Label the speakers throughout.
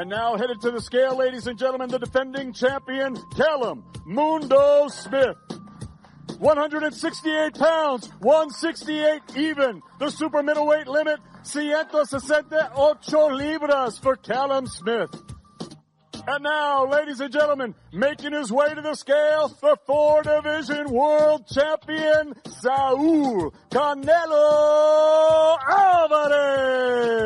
Speaker 1: And now headed to the scale, ladies and gentlemen, the defending champion, Callum Mundo Smith. 168 pounds, 168 even. The super middleweight limit, 168 libras for Callum Smith. And now, ladies and gentlemen, making his way to the scale, the four division world champion, Saul Canelo Alvarez.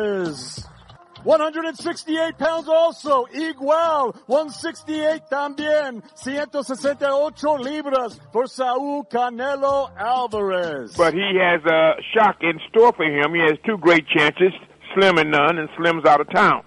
Speaker 1: 168 pounds also, igual, 168 también, 168 libras for Saul Canelo Alvarez.
Speaker 2: But he has a shock in store for him. He has two great chances, Slim and none, and Slim's out of town.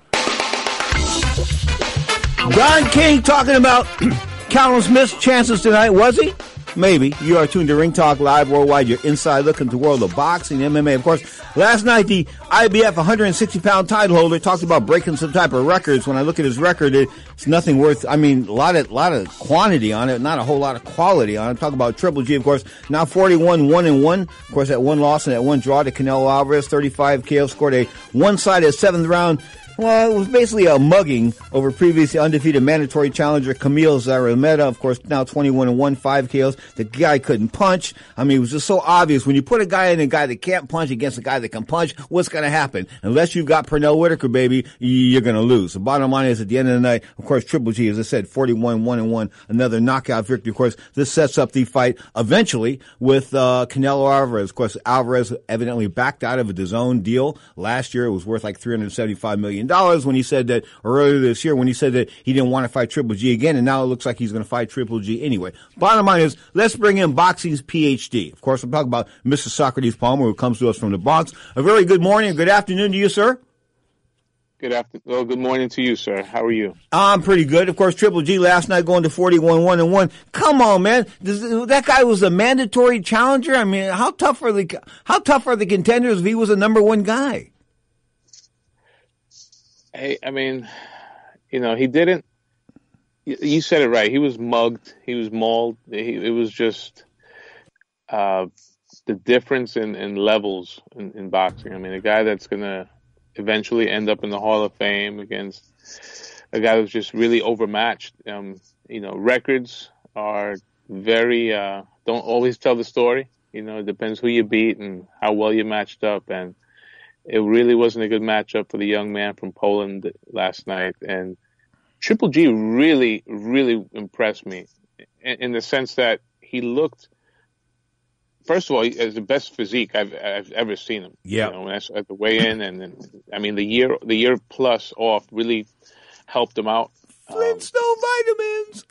Speaker 3: Don King talking about Callum Smith's chances tonight, was he? Maybe. You are tuned to Ring Talk Live Worldwide, your inside look into the world of boxing, MMA. Of course, last night the IBF 160 pound title holder talked about breaking some type of records. When I look at his record, it's nothing worth, I mean, a lot of, lot of quantity on it, not a whole lot of quality on it. Talk about Triple G, of course, now 41, 1 and 1. Of course, that one loss and that one draw to Canelo Alvarez, 35 KO, scored a one-sided seventh round well, it was basically a mugging over previously undefeated mandatory challenger Kamil Szeremeta. Of course, now 21 and 1, 5 KOs. The guy couldn't punch. I mean, it was just so obvious. When you put a guy in a guy that can't punch against a guy that can punch, what's going to happen? Unless you've got Pernell Whitaker, baby, you're going to lose. The bottom line is at the end of the night, of course, Triple G, as I said, 41, 1 and 1, another knockout victory. Of course, this sets up the fight eventually with, uh, Canelo Alvarez. Of course, Alvarez evidently backed out of a DAZN deal. Last year, it was worth like $375 million dollars when he said that or earlier this year when he said that he didn't want to fight Triple G again, and now it looks like he's going to fight Triple G anyway. Bottom line is, let's bring in boxing's PhD. Of course, I'm talking about Mr. Socrates Palmer, who comes to us from the Bronx. A very good morning, good afternoon to you, sir.
Speaker 4: Good afternoon. Well, good morning to you, sir. How are you?
Speaker 3: I'm pretty good. Of course, Triple G last night going to 41 1 and 1. Come on, man. Does, that guy was a mandatory challenger. I mean, how tough are the how tough are the contenders if he was a number one guy?
Speaker 4: Hey, I mean, you know, he didn't. You said it right. He was mugged. He was mauled. He, it was just uh, the difference in, in levels in, in boxing. I mean, a guy that's gonna eventually end up in the Hall of Fame against a guy who's just really overmatched. Um, you know, records are very uh, don't always tell the story. You know, it depends who you beat and how well you matched up. And it really wasn't a good matchup for the young man from Poland last night. And Triple G really, really impressed me in, in the sense that he looked. First of all, as the best physique I've, I've ever seen him.
Speaker 3: Yeah.
Speaker 4: You know, at the weigh-in, and, and I mean the year, the year plus off really helped him out.
Speaker 3: Flintstone um, vitamins.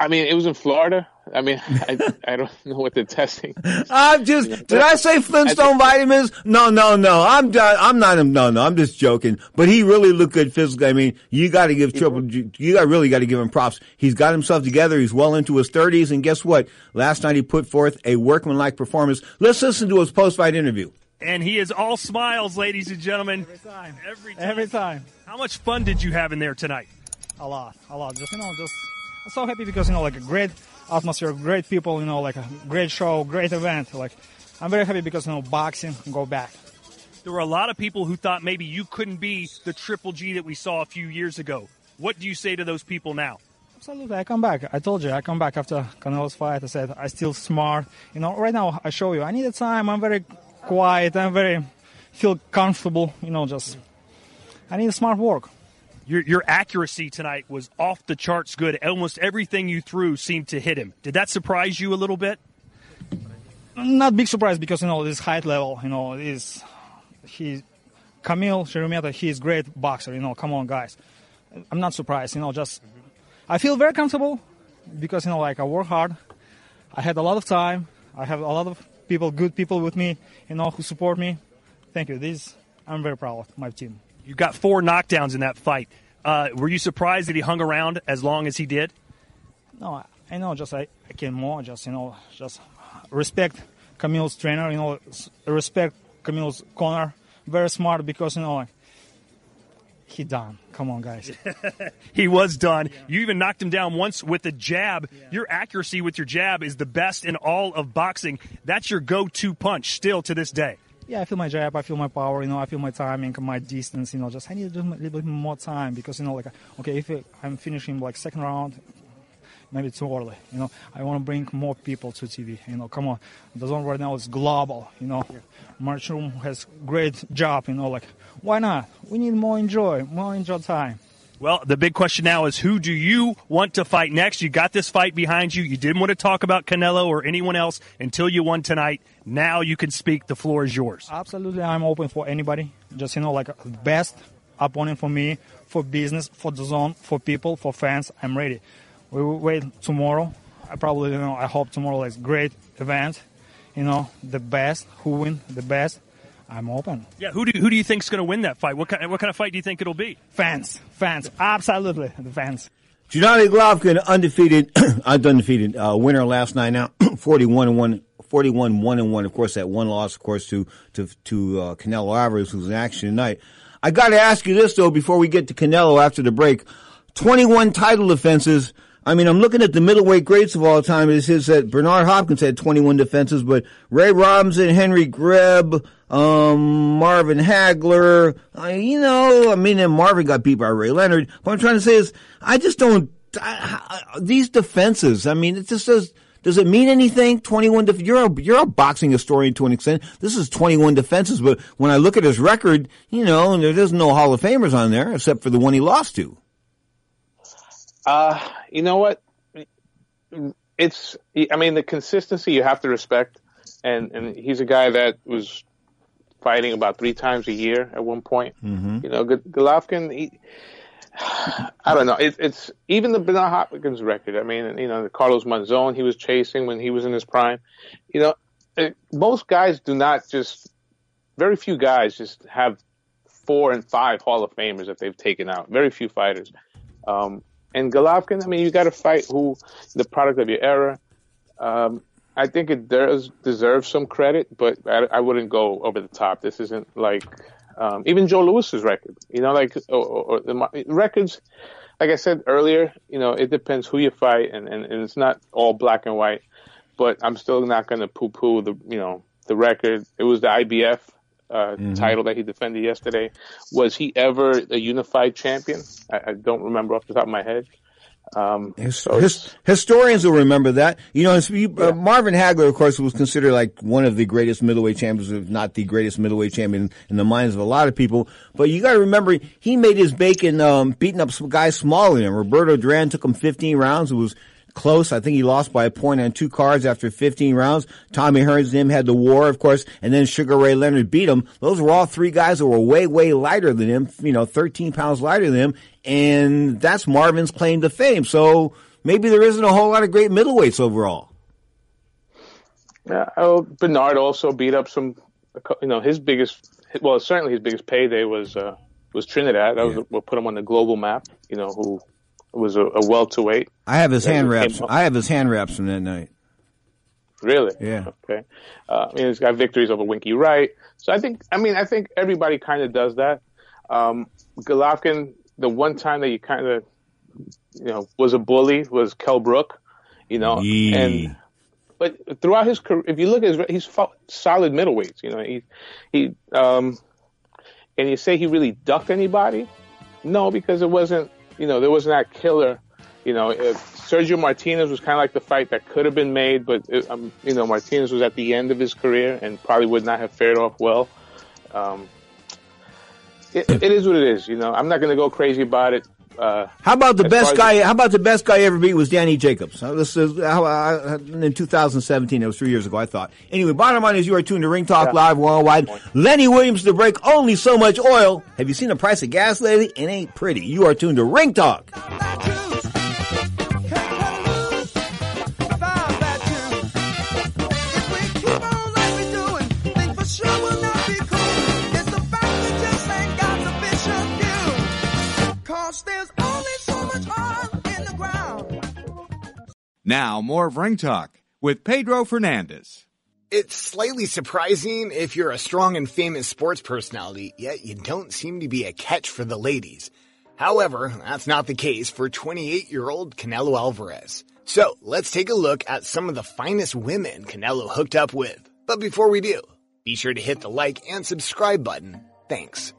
Speaker 4: I mean, it was in Florida. I mean, I, I don't know what they're testing.
Speaker 3: I'm just, did I say Flintstone I vitamins? No, no, no. I'm uh, I'm not, no, no, I'm just joking. But he really looked good physically. I mean, you got to give Triple you got really got to give him props. He's got himself together. He's well into his 30s. And guess what? Last night he put forth a workmanlike performance. Let's listen to his post-fight interview.
Speaker 5: And he is all smiles, ladies and gentlemen.
Speaker 6: Every time.
Speaker 5: Every time.
Speaker 6: Every time.
Speaker 5: How much fun did you have in there tonight?
Speaker 6: A lot, a lot. Just, you know, just I'm so happy because you know like a great atmosphere, great people, you know, like a great show, great event. Like I'm very happy because you know boxing go back.
Speaker 5: There were a lot of people who thought maybe you couldn't be the Triple G that we saw a few years ago. What do you say to those people now?
Speaker 6: Absolutely, I come back. I told you, I come back after Canelo's fight. I said I still smart. You know, right now I show you. I need a time. I'm very quiet. I'm very feel comfortable. You know, just I need smart work
Speaker 5: your your accuracy tonight was off the charts good. Almost everything you threw seemed to hit him. Did that surprise you a little bit?
Speaker 6: Not big surprise because you know this height level. You know is he Camille Kamil Szeremeta. He's great boxer. You know, come on guys. I'm not surprised. You know, just I feel very comfortable because you know like I work hard. I had a lot of time. I have a lot of people, good people with me. You know who support me. Thank you. This I'm very proud of my team.
Speaker 5: You got four knockdowns in that fight. Uh, were you surprised that he hung around as long as he did?
Speaker 6: No, I know. Just I, I can more. Just you know, just respect Kamil's trainer. You know, respect Kamil's corner. Very smart because you know, like, he done. Come on, guys.
Speaker 5: he was done. Yeah. You even knocked him down once with a jab. Yeah. Your accuracy with your jab is the best in all of boxing. That's your go-to punch still to this day.
Speaker 6: Yeah, I feel my jab, I feel my power, you know, I feel my timing, my distance, you know, just I need a little bit more time because, you know, like, okay, if I'm finishing like second round, maybe too early, you know, I want to bring more people to TV, you know, come on, DAZN right now is global, you know, Matchroom has great job, you know, like, why not? We need more enjoy, more enjoy time.
Speaker 5: Well, the big question now is who do you want to fight next? You got this fight behind you. You didn't want to talk about Canelo or anyone else until you won tonight. Now you can speak. The floor is yours.
Speaker 6: Absolutely, I'm open for anybody. Just you know, like best opponent for me, for business, for DAZN, for people, for fans. I'm ready. We will wait tomorrow. I probably you know. I hope tomorrow is great event. You know, the best who win the best. I'm open.
Speaker 5: Yeah, who do you, who do you think's going to win that fight? What kind what kind of fight do you think it'll be?
Speaker 6: Fans, fans, absolutely the fans.
Speaker 3: Gennady Golovkin, undefeated, I'm undefeated uh, winner last night. Now, forty-one and one, 41 one and one. Of course, that one loss, of course, to to to uh, Canelo Alvarez, who's in action tonight. I got to ask you this though before we get to Canelo after the break. Twenty-one title defenses. I mean, I'm looking at the middleweight greats of all time. It says that Bernard Hopkins had 21 defenses, but Ray Robinson, Henry Greb, um, Marvin Hagler, uh, you know, I mean, and Marvin got beat by Ray Leonard. What I'm trying to say is, I just don't, I, I, these defenses, I mean, it just says, does it mean anything? 21, def- you're a, you're a boxing historian to an extent. This is 21 defenses, but when I look at his record, you know, and there's no Hall of Famers on there except for the one he lost to.
Speaker 4: Uh, you know what? It's, I mean, the consistency you have to respect. And, and he's a guy that was fighting about three times a year at one point.
Speaker 3: Mm-hmm.
Speaker 4: You know, Golovkin, he, I don't know. It, it's even the Bernard Hopkins record. I mean, you know, the Carlos Monzon he was chasing when he was in his prime. You know, it, most guys do not just, very few guys just have four and five Hall of Famers that they've taken out. Very few fighters. Um, and Golovkin, I mean, you got to fight who the product of your era. Um, I think it does deserve some credit, but I, I wouldn't go over the top. This isn't like um, even Joe Louis's record. You know, like or, or the records. Like I said earlier, you know, it depends who you fight, and, and, and it's not all black and white. But I'm still not going to poo-poo the you know the record. It was the IBF uh, mm-hmm. title that he defended yesterday. Was he ever a unified champion? I, I, don't remember off the top of my head. Um,
Speaker 3: his, so his, historians will remember that. You know, uh, Marvin Hagler, of course, was considered like one of the greatest middleweight champions, if not the greatest middleweight champion in the minds of a lot of people. But you got to remember, he made his bacon um, beating up some guys smaller than him. Roberto Duran took him 15 rounds. It was close. I think he lost by a point on two cards after 15 rounds. Tommy Hearns and him had the war, of course, and then Sugar Ray Leonard beat him. Those were all three guys that were way, way lighter than him, you know, 13 pounds lighter than him. And that's Marvin's claim to fame. So maybe there isn't a whole lot of great middleweights overall.
Speaker 4: Yeah, oh, Bernard also beat up some, you know, his biggest, well, certainly his biggest payday was, uh, was Trinidad. That was what put him on the global map, you know, who was a, a welterweight.
Speaker 3: I have his hand wraps. I have his hand wraps from that night.
Speaker 4: Really?
Speaker 3: Yeah.
Speaker 4: Okay. Uh, I mean, he's got victories over Winky Wright. So I think, I mean, I think everybody kind of does that. Um, Golovkin, the one time that you kind of, you know, was a bully was Kel Brook, you know,
Speaker 3: Yee.
Speaker 4: and but throughout his career, if you look at his, he's fought solid middleweights, you know, he, he, um, and you say he really ducked anybody? No, because it wasn't, you know, there wasn't that killer. You know, Sergio Martinez was kind of like the fight that could have been made, but it, um, you know, Martinez was at the end of his career and probably would not have fared off well. Um, it, it is what it is. You know, I'm not going to go crazy about it. Uh,
Speaker 3: how about the best guy? How about the best guy ever beat was Danny Jacobs? This is how, uh, in 2017. It was three years ago. I thought. Anyway, bottom line is you are tuned to Ring Talk yeah. Live worldwide. Lenny Williams to break only so much oil. Have you seen the price of gas lately? It ain't pretty. You are tuned to Ring Talk.
Speaker 7: Now, more of Ring Talk with Pedro Fernandez.
Speaker 8: It's slightly surprising if you're a strong and famous sports personality, yet you don't seem to be a catch for the ladies. However, that's not the case for 28 year old Canelo Alvarez. So let's take a look at some of the finest women Canelo hooked up with. But before we do, Be sure to hit the like and subscribe button. Thanks.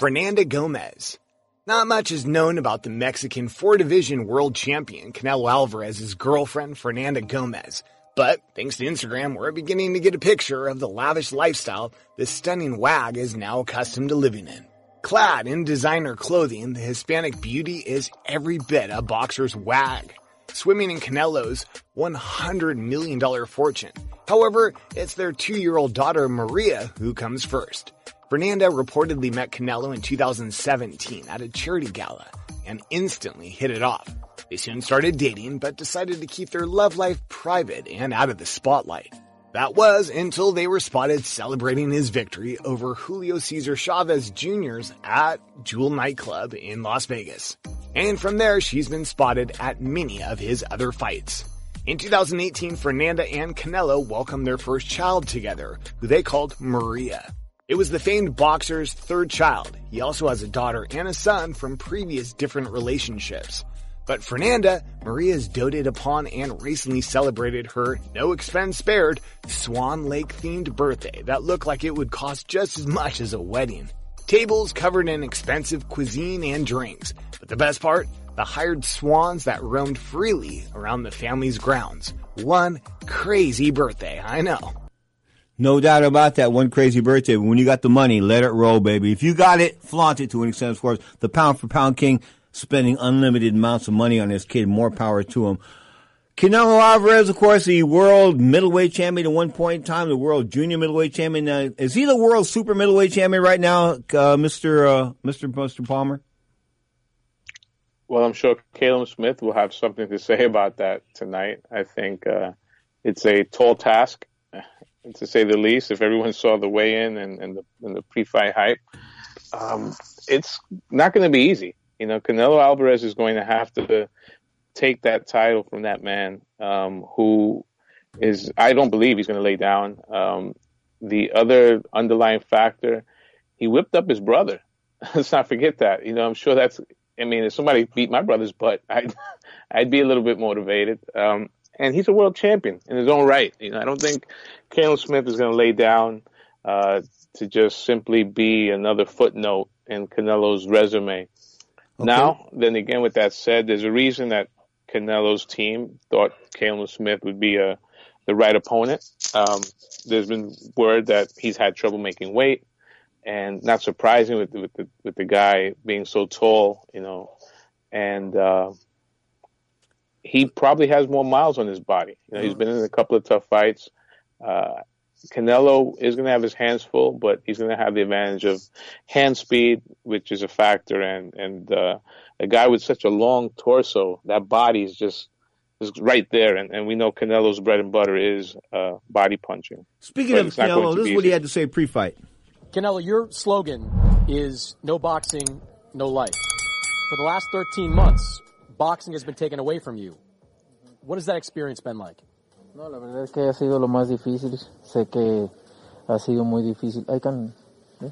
Speaker 8: Fernanda Gomez. Not much is known about the Mexican four division world champion Canelo Alvarez's girlfriend Fernanda Gomez. But thanks to Instagram, we're beginning to get a picture of the lavish lifestyle this stunning wag is now accustomed to living in. Clad in designer clothing, the Hispanic beauty is every bit a boxer's wag, swimming in Canelo's $100 million fortune. However, it's their two-year-old daughter Maria who comes first. Fernanda reportedly met Canelo in 2017 at a charity gala and instantly hit it off. They soon started dating, but decided to keep their love life private and out of the spotlight. That was until they were spotted celebrating his victory over Julio Cesar Chavez Jr.'s at Jewel Nightclub in Las Vegas. And from there, she's been spotted at many of his other fights. In 2018, Fernanda and Canelo welcomed their first child together, who they called Maria. It was the famed boxer's third child. He also has a daughter and a son from previous different relationships. But Fernanda, Maria's doted upon and recently celebrated her no expense spared Swan Lake themed birthday that looked like it would cost just as much as a wedding. Tables covered in expensive cuisine and drinks. But the best part, the hired swans that roamed freely around the family's grounds. One crazy birthday, I know.
Speaker 3: No doubt about that. One crazy birthday. When you got the money, let it roll, baby. If you got it, flaunt it to an extent. Of course, the pound for pound king spending unlimited amounts of money on his kid. More power to him. Canelo Alvarez, of course, the world middleweight champion at one point in time, the world junior middleweight champion. Uh, is he the world super middleweight champion right now, uh, Mister uh, Mister Mister Palmer?
Speaker 4: Well, I'm sure Callum Smith will have something to say about that tonight. I think uh, it's a tall task, to say the least. If everyone saw the weigh-in and, and the, and the pre-fight hype, um, it's not going to be easy. You know, Canelo Alvarez is going to have to take that title from that man um, who is, I don't believe he's going to lay down. Um, the other underlying factor, he whipped up his brother. Let's not forget that. You know, I'm sure that's, I mean, if somebody beat my brother's butt, I'd, I'd be a little bit motivated. Um, and he's a world champion in his own right. You know, I don't think Caleb Smith is going to lay down, uh, to just simply be another footnote in Canelo's resume. Okay. Now, then again, with that said, there's a reason that Canelo's team thought Caleb Smith would be a the right opponent. Um, there's been word that he's had trouble making weight, and not surprising with with the with the guy being so tall, you know, and uh, he probably has more miles on his body. You know, he's been in a couple of tough fights. Uh, Canelo is going to have his hands full, but he's going to have the advantage of hand speed, which is a factor, and and uh, a guy with such a long torso, that body is just is right there, and, and we know Canelo's bread and butter is uh, body punching.
Speaker 3: Speaking but of Canelo, this is what he had to say pre-fight.
Speaker 9: Canelo, your slogan is "No boxing, no life." For the last 13 months, boxing has been taken away from you. What has that experience been like?
Speaker 10: No, la verdad es que ha sido lo más difícil. Sé que ha sido muy difícil. I can, ¿eh?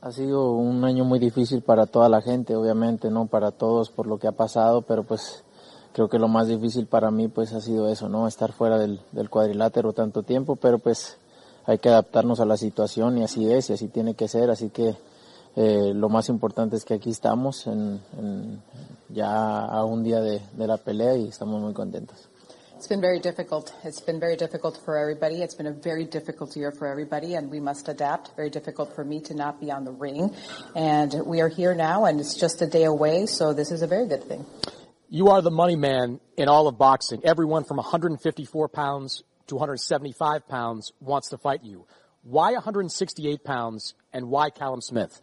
Speaker 10: Ha sido un año muy difícil para toda la gente, obviamente, no para todos por lo que ha pasado, pero pues creo que lo más difícil para mí pues ha sido eso, ¿no? Estar fuera del, del cuadrilátero tanto tiempo, pero pues hay que adaptarnos a la situación y así es y así tiene que ser, así que eh, lo más importante es que aquí estamos en, en ya a un día de, de la pelea y estamos muy contentos.
Speaker 11: It's been very difficult. It's been very difficult for everybody. It's been a very difficult year for everybody, and we must adapt. Very difficult for me to not be on the ring. And we are here now, and it's just a day away, so this is a very good thing.
Speaker 9: You are the money man in all of boxing. Everyone from 154 pounds to 175 pounds wants to fight you. Why 168 pounds, and why Callum Smith?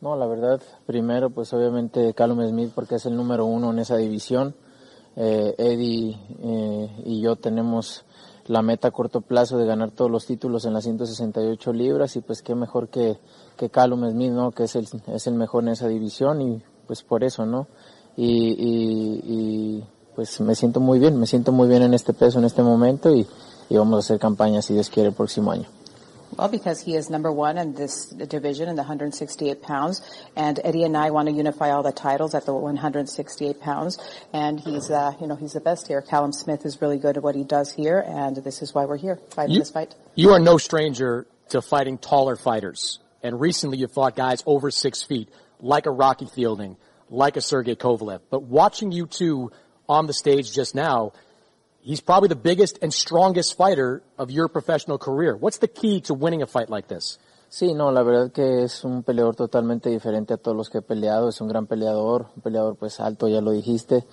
Speaker 10: No, la verdad, primero, pues obviamente Callum Smith porque es el número uno en esa división. eh, Eddie eh, y yo tenemos la meta a corto plazo de ganar todos los títulos en las 168 libras y pues qué mejor que, que Callum Smith, ¿no? Que es el, es el mejor en esa división y pues por eso, ¿no? Y, y, y pues me siento muy bien, me siento muy bien en este peso en este momento y, y vamos a hacer campaña si Dios quiere el próximo año.
Speaker 11: Well, because he is number one in this division in the 168 pounds, and Eddie and I want to unify all the titles at the 168 pounds, and he's, uh, you know, he's the best here. Callum Smith is really good at what he does here, and this is why we're here fighting
Speaker 9: you,
Speaker 11: this fight.
Speaker 9: You are no stranger to fighting taller fighters. And recently you fought guys over six feet, like a Rocky Fielding, like a Sergey Kovalev. But watching you two on the stage just now, he's probably the biggest and strongest fighter of your professional career. What's the key to winning a fight like this?
Speaker 10: Sí, no, la verdad que es un peleador totalmente diferente a todos los que he peleado. Es un gran peleador, un peleador pues alto, ya lo dijiste.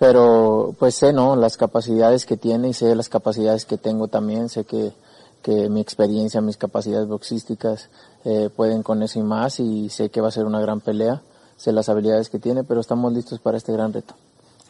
Speaker 10: Pero pues sé, ¿no? Las capacidades que tiene y sé las capacidades que tengo también. Sé que, que mi experiencia, mis capacidades boxísticas eh, pueden con eso y más y sé que va a ser una gran pelea. Sé las habilidades que tiene, pero estamos listos para este gran reto.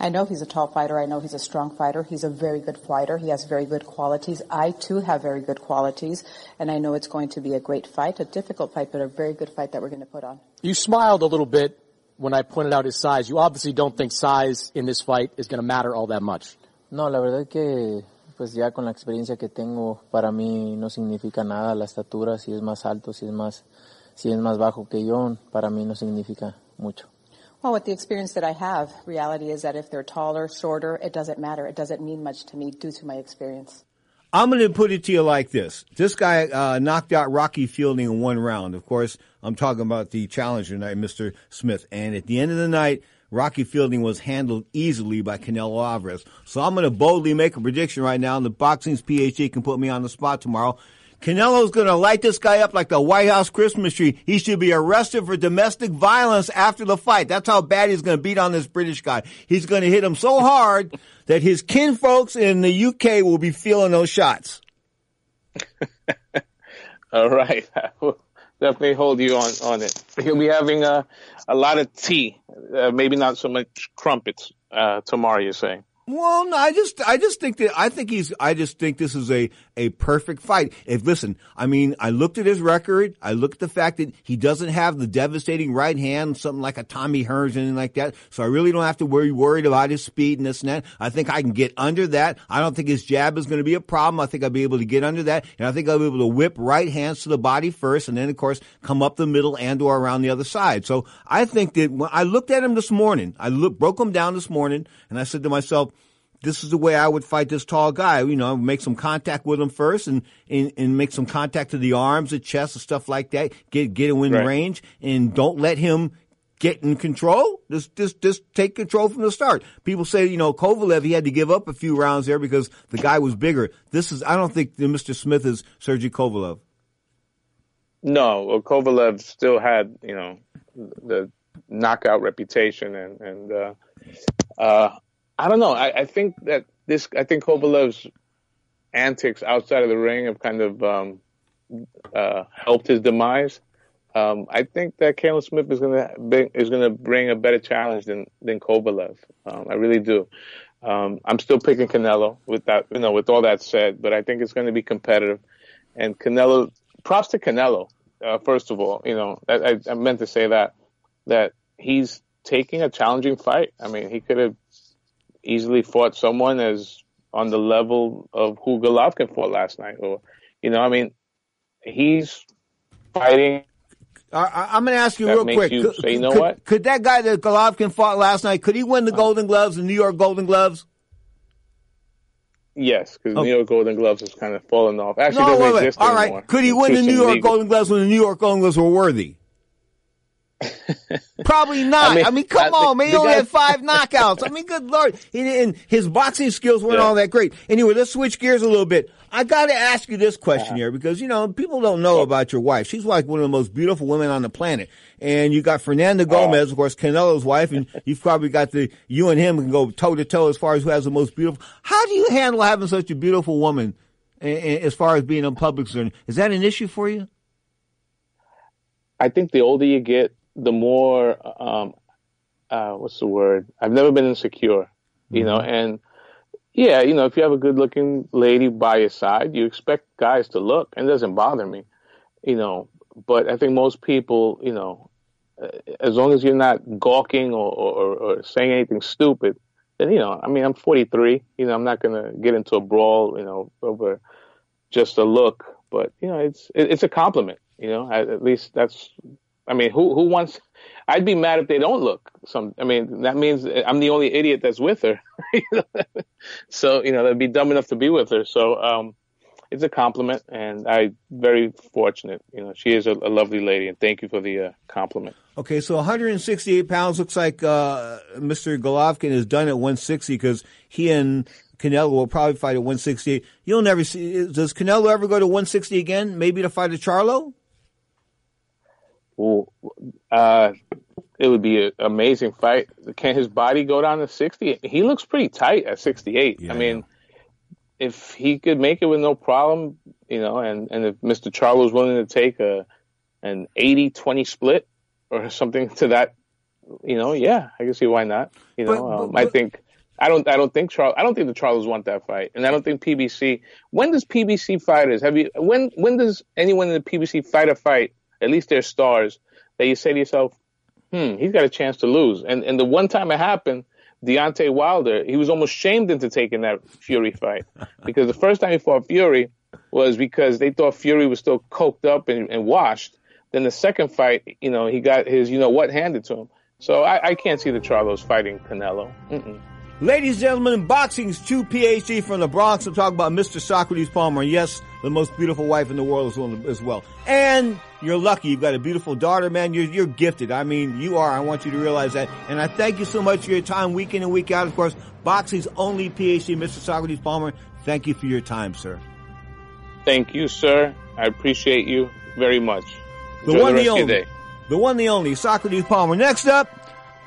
Speaker 11: I know he's a tall fighter. I know he's a strong fighter. He's a very good fighter. He has very good qualities. I too have very good qualities. And I know it's going to be a great fight, a difficult fight, but a very good fight that we're going to put on.
Speaker 9: You smiled a little bit when I pointed out his size. You obviously don't think size in this fight is going to matter all that much.
Speaker 10: No, la verdad que pues ya con la experiencia que tengo para mí no significa nada la estatura, si es más alto, si es más si es más bajo que yo, para mí no significa mucho.
Speaker 11: Well, with the experience that I have, reality is that if they're taller, shorter, it doesn't matter. It doesn't mean much to me due to my experience.
Speaker 3: I'm going to put it to you like this. This guy uh, knocked out Rocky Fielding in one round. Of course, I'm talking about the challenger tonight, Mr. Smith. And at the end of the night, Rocky Fielding was handled easily by Canelo Alvarez. So I'm going to boldly make a prediction right now, and the Boxing's PhD can put me on the spot tomorrow. Canelo's going to light this guy up like the White House Christmas tree. He should be arrested for domestic violence after the fight. That's how bad he's going to beat on this British guy. He's going to hit him so hard that his kinfolks in the UK will be feeling those shots.
Speaker 4: All right. I will definitely hold you on, on it. He'll be having a, a lot of tea, uh, maybe not so much crumpets uh, tomorrow, you're saying.
Speaker 3: Well, no, I just, I just think that, I think he's, I just think this is a, a perfect fight. If, listen, I mean, I looked at his record, I looked at the fact that he doesn't have the devastating right hand, something like a Tommy Hearns, anything like that. So I really don't have to worry, worried about his speed and this and that. I think I can get under that. I don't think his jab is going to be a problem. I think I'll be able to get under that. And I think I'll be able to whip right hands to the body first and then, of course, come up the middle and or around the other side. So I think that when I looked at him this morning, I look, broke him down this morning and I said to myself, this is the way I would fight this tall guy. You know, make some contact with him first and, and, and make some contact to the arms, the chest, and stuff like that. Get, get him in
Speaker 4: Right.
Speaker 3: range and don't let him get in control. Just, just, just take control from the start. People say, you know, Kovalev, he had to give up a few rounds there because the guy was bigger. This is, I don't think Mr. Smith is Sergey Kovalev.
Speaker 4: No, well, Kovalev still had, you know, the knockout reputation and, and, uh, uh, I don't know. I, I think that this, I think Kovalev's antics outside of the ring have kind of, um, uh, helped his demise. Um, I think that Caleb Smith is going to is going to bring a better challenge than, than Kovalev. Um, I really do. Um, I'm still picking Canelo with that, you know, with all that said, but I think it's going to be competitive. And Canelo, props to Canelo, uh, first of all, you know, I, I meant to say that, that he's taking a challenging fight. I mean, he could have easily fought someone as on the level of who Golovkin fought last night, or, you know, I mean, he's fighting.
Speaker 3: I, I'm going to ask you real quick.
Speaker 4: you
Speaker 3: could,
Speaker 4: say, you know
Speaker 3: could-
Speaker 4: what?
Speaker 3: Could that guy that Golovkin fought last night, could he win the uh-huh. Golden Gloves, the New York Golden Gloves?
Speaker 4: Yes, because New York Golden Gloves has kind of fallen off. Actually,
Speaker 3: no,
Speaker 4: doesn't
Speaker 3: wait, wait.
Speaker 4: exist
Speaker 3: All
Speaker 4: anymore.
Speaker 3: right. Could he
Speaker 4: It's
Speaker 3: win the New York. Golden Gloves when the New York Golden Gloves were worthy? Probably not. I
Speaker 4: I
Speaker 3: mean,
Speaker 4: mean,
Speaker 3: come
Speaker 4: I
Speaker 3: on, man. He only had five knockouts. I mean, good lord. And, and his boxing skills weren't
Speaker 4: Yeah.
Speaker 3: all that great. Anyway, let's switch gears a little bit. I got to ask you this question here because, you know, people don't know about your wife. She's like one of the most beautiful women on the planet. And you got Fernanda oh. Gomez, of course, Canelo's wife, and you've probably got the, you and him can go toe to toe as far as who has the most beautiful. How do you handle having such a beautiful woman as far as being in public? Is that an issue for you?
Speaker 4: I think the older you get, the more um, uh, what's the word? I've never been insecure, you know, and yeah, you know, if you have a good looking lady by your side, you expect guys to look, and it doesn't bother me, you know. But I think most people, you know, uh, as long as you're not gawking or, or, or saying anything stupid, then you know, I mean, I'm 43, you know, I'm not gonna get into a brawl, you know, over just a look, but you know, it's it, it's a compliment, you know. At, at least that's, I mean, who who wants? I'd be mad if they don't look. Some, I mean, that means I'm the only idiot that's with her. so you know, they'd be dumb enough to be with her. So, um, it's a compliment, and I very fortunate. You know, she is a, a lovely lady, and thank you for the uh, compliment.
Speaker 3: Okay, so 168 pounds looks like uh, Mr. Golovkin is done at 160 because he and Canelo will probably fight at 168. You'll never see. Does Canelo ever go to 160 again? Maybe to fight a Charlo?
Speaker 4: Uh, it would be an amazing fight. Can his body go down to 60? He looks pretty tight at 68.
Speaker 3: Yeah,
Speaker 4: I mean, if he could make it with no problem, you know, and, and if Mr. Charlo is willing to take a an 80-20 split or something to that, you know, yeah, I can see why not. You know,
Speaker 3: But- but-
Speaker 4: um, I
Speaker 3: but-
Speaker 4: think I don't I don't think Charles I don't think the Charlos want that fight, and I don't think PBC. When does PBC fighters have you? When when does anyone in the PBC fight a fight? At least they're stars that you say to yourself, hmm, he's got a chance to lose. And and the one time it happened, Deontay Wilder, he was almost shamed into taking that Fury fight because the first time he fought Fury was because they thought Fury was still coked up and, and washed. Then the second fight, you know, he got his you know what handed to him. So I, I can't see the Charlos fighting Canelo. Mm-mm.
Speaker 3: Ladies and gentlemen, boxing's two PhD from the Bronx. I'm talking about Mr. Socrates Palmer. Yes, the most beautiful wife in the world as well. And you're lucky. You've got a beautiful daughter, man. You're, you're gifted. I mean, you are. I want you to realize that. And I thank you so much for your time week in and week out. Of course, boxing's only PhD, Mr. Socrates Palmer. Thank you for your time, sir.
Speaker 4: Thank you, sir. I appreciate you very much.
Speaker 3: The
Speaker 4: Enjoy
Speaker 3: one,
Speaker 4: the
Speaker 3: the
Speaker 4: rest of your
Speaker 3: only.
Speaker 4: day.
Speaker 3: The one, the only. Socrates Palmer. Next up,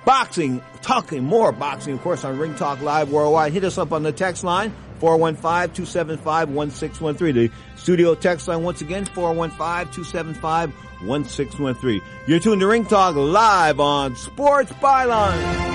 Speaker 3: boxing. Talking more boxing, of course, on Ring Talk Live Worldwide. Hit us up on the text line, 415-275-1613. The studio text line, once again, 415-275-1613. You're tuned to Ring Talk Live on Sports Byline.